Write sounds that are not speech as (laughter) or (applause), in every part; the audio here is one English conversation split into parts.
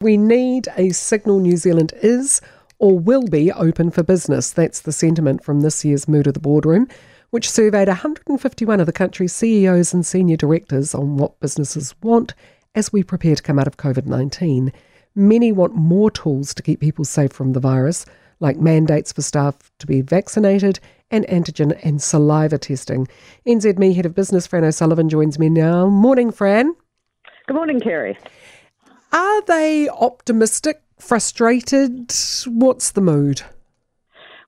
We need a signal New Zealand is or will be open for business. That's the sentiment from this year's Mood of the Boardroom, which surveyed 151 of the country's CEOs and senior directors on what businesses want as we prepare to come out of COVID 19. Many want more tools to keep people safe from the virus, like mandates for staff to be vaccinated and antigen and saliva testing. NZME Head of Business Fran O'Sullivan joins me now. Morning, Fran. Good morning, Kerry. Are they optimistic, frustrated? What's the mood?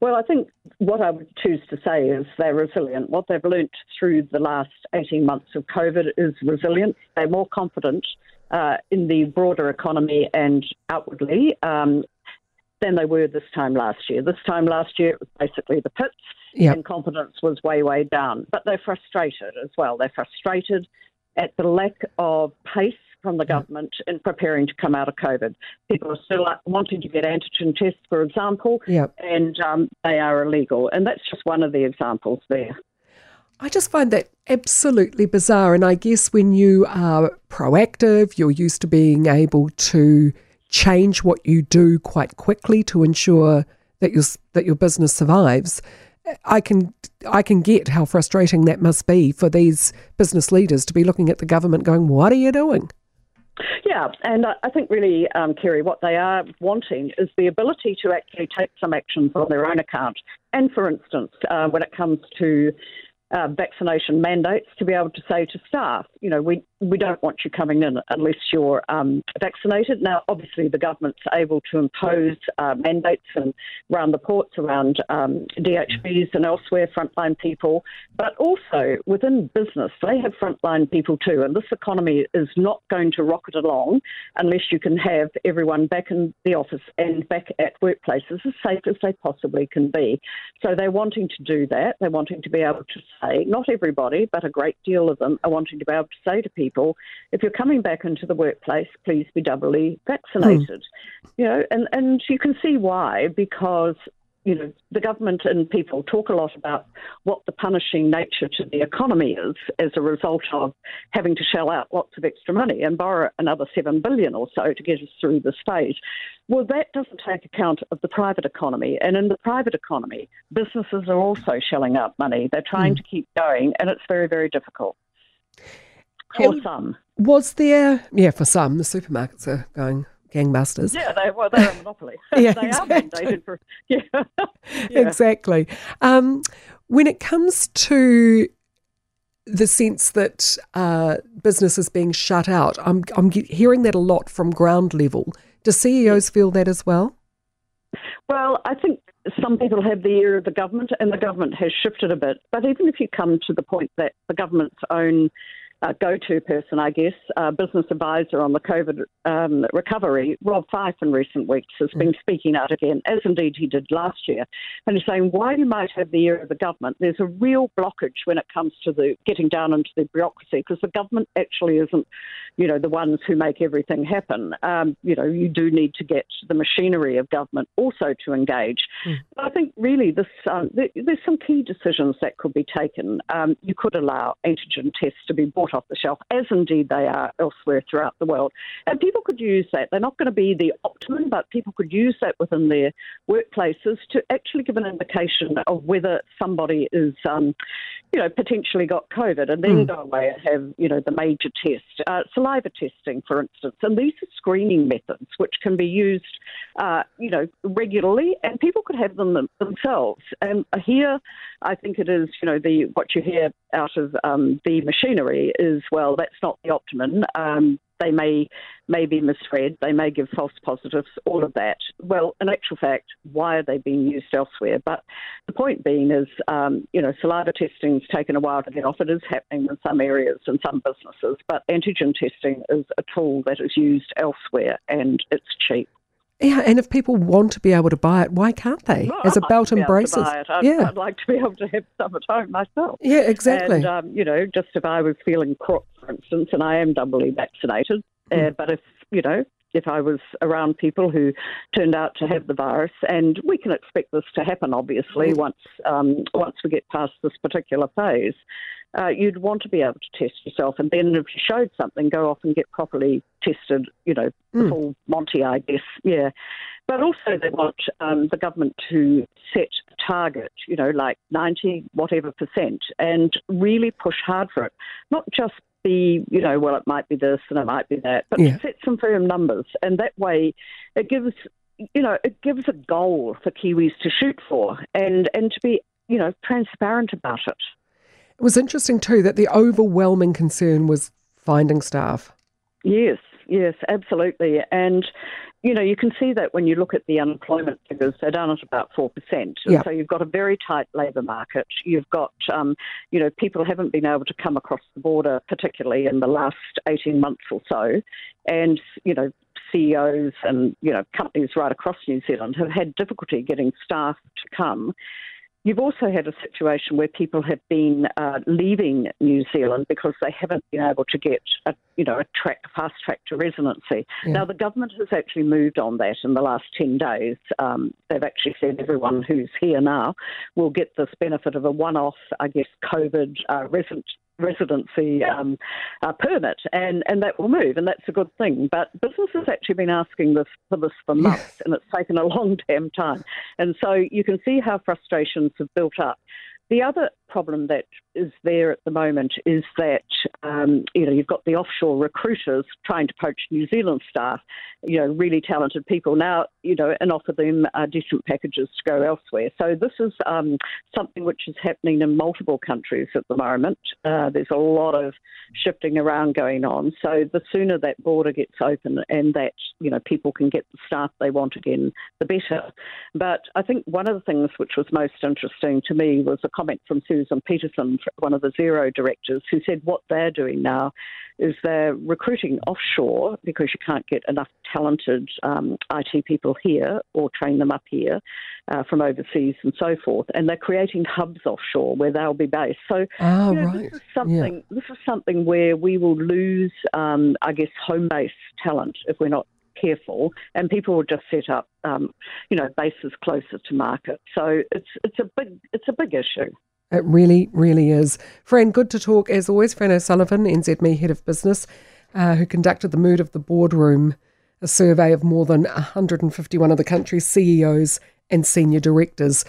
Well, I think what I would choose to say is they're resilient. What they've learnt through the last 18 months of COVID is resilience. They're more confident uh, in the broader economy and outwardly um, than they were this time last year. This time last year, it was basically the pits, yep. and confidence was way, way down. But they're frustrated as well. They're frustrated at the lack of pace from the government in preparing to come out of COVID. People are still wanting to get antigen tests, for example, yep. and um, they are illegal. And that's just one of the examples there. I just find that absolutely bizarre. And I guess when you are proactive, you're used to being able to change what you do quite quickly to ensure that your that your business survives. I can I can get how frustrating that must be for these business leaders to be looking at the government going, "What are you doing?" Yeah, and I think really, um, Kerry, what they are wanting is the ability to actually take some actions on their own account. And for instance, uh, when it comes to uh, vaccination mandates to be able to say to staff, you know, we, we don't want you coming in unless you're um, vaccinated. Now, obviously, the government's able to impose uh, mandates and around the ports, around um, DHBs and elsewhere, frontline people, but also within business, they have frontline people too. And this economy is not going to rocket along unless you can have everyone back in the office and back at workplaces as safe as they possibly can be. So they're wanting to do that. They're wanting to be able to say, not everybody, but a great deal of them are wanting to be able to say to people, if you're coming back into the workplace, please be doubly vaccinated. Mm. You know, and, and you can see why, because you know, the government and people talk a lot about what the punishing nature to the economy is as a result of having to shell out lots of extra money and borrow another seven billion or so to get us through this stage. Well, that doesn't take account of the private economy. And in the private economy, businesses are also shelling out money. They're trying mm. to keep going, and it's very, very difficult. For some. Was there, yeah, for some, the supermarkets are going gangbusters. Yeah, they, well, they're a monopoly. (laughs) yeah, they exactly. are mandated for, (laughs) yeah. (laughs) yeah. Exactly. Um, when it comes to the sense that uh, business is being shut out, I'm, I'm hearing that a lot from ground level. Do CEOs feel that as well? Well, I think some people have the ear of the government, and the government has shifted a bit. But even if you come to the point that the government's own uh, go-to person, I guess, uh, business advisor on the COVID um, recovery, Rob Fyfe, in recent weeks has been speaking out again, as indeed he did last year, and he's saying while you might have the ear of the government, there's a real blockage when it comes to the getting down into the bureaucracy because the government actually isn't, you know, the ones who make everything happen. Um, you know, you do need to get the machinery of government also to engage. Mm. But I think really this um, there's some key decisions that could be taken. Um, you could allow antigen tests to be bought off the shelf, as indeed they are elsewhere throughout the world. And people could use that. They're not going to be the optimum, but people could use that within their workplaces to actually give an indication of whether somebody is, um, you know, potentially got COVID and then mm. go away and have, you know, the major test. Uh, saliva testing, for instance. And these are screening methods which can be used, uh, you know, regularly, and people could have them themselves. And here, I think it is, you know, the what you hear out of um, the machinery is, well, that's not the optimum. Um, they may may be misread, they may give false positives, all of that. Well, in actual fact, why are they being used elsewhere? But the point being is, um, you know, saliva testing's taken a while to get off. It is happening in some areas and some businesses, but antigen testing is a tool that is used elsewhere and it's cheap. Yeah, and if people want to be able to buy it, why can't they? Well, As a belt and braces. I'd, yeah. I'd like to be able to have some at home myself. Yeah, exactly. And, um, you know, just if I was feeling crook, for instance, and I am doubly vaccinated, mm. uh, but if, you know, if I was around people who turned out to have the virus, and we can expect this to happen, obviously, mm. once um, once we get past this particular phase. Uh, you'd want to be able to test yourself. And then if you showed something, go off and get properly tested, you know, Mm. full Monty, I guess. Yeah. But also, they want um, the government to set a target, you know, like 90 whatever percent, and really push hard for it. Not just be, you know, well, it might be this and it might be that, but Yeah. set some firm numbers. And that way, it gives, you know, it gives a goal for Kiwis to shoot for and, and to be, you know, transparent about it. It was interesting too that the overwhelming concern was finding staff. Yes, yes, absolutely. And, you know, you can see that when you look at the unemployment figures, they're down at about 4%. And Yeah. So you've got a very tight labour market. You've got, um, you know, people haven't been able to come across the border, particularly in the last 18 months or so. And, you know, CEOs and, you know, companies right across New Zealand have had difficulty getting staff to come. You've also had a situation where people have been uh, leaving New Zealand because they haven't been able to get a, you know, a track, fast track to residency. Yeah. Now the government has actually moved on that in the last ten days. Um, they've actually said everyone who's here now will get this benefit of a one-off, I guess, COVID uh, resident residency um, uh, permit, and, and that will move, and that's a good thing. But business has actually been asking this for this for months, and it's taken a (laughs) long damn time. And so you can see how frustrations have built up. The other problem that is there at the moment is that um, you know you've got the offshore recruiters trying to poach New Zealand staff, you know, really talented people now, you know, and offer them uh, decent packages to go elsewhere. So this is um, something which is happening in multiple countries at the moment. Uh, there's a lot of shifting around going on. So the sooner that border gets open and that you know people can get the staff they want again, the better. But I think one of the things which was most interesting to me was a comment from Susan Peterson, one of the Xero directors, who said what they're doing now is they're recruiting offshore because you can't get enough talented um, IT people here or train them up here uh, from overseas and so forth, and they're creating hubs offshore where they'll be based. So Ah, you know, right. this is something. This is something where we will lose, um, I guess, home-based talent if we're not careful, and people will just set up, um, you know, bases closer to market. So it's it's a big it's a big issue. It really, really is. Fran, good to talk as always. Fran O'Sullivan, NZME Head of Business, uh, who conducted the Mood of the Boardroom, a survey of more than 151 of the country's CEOs and senior directors.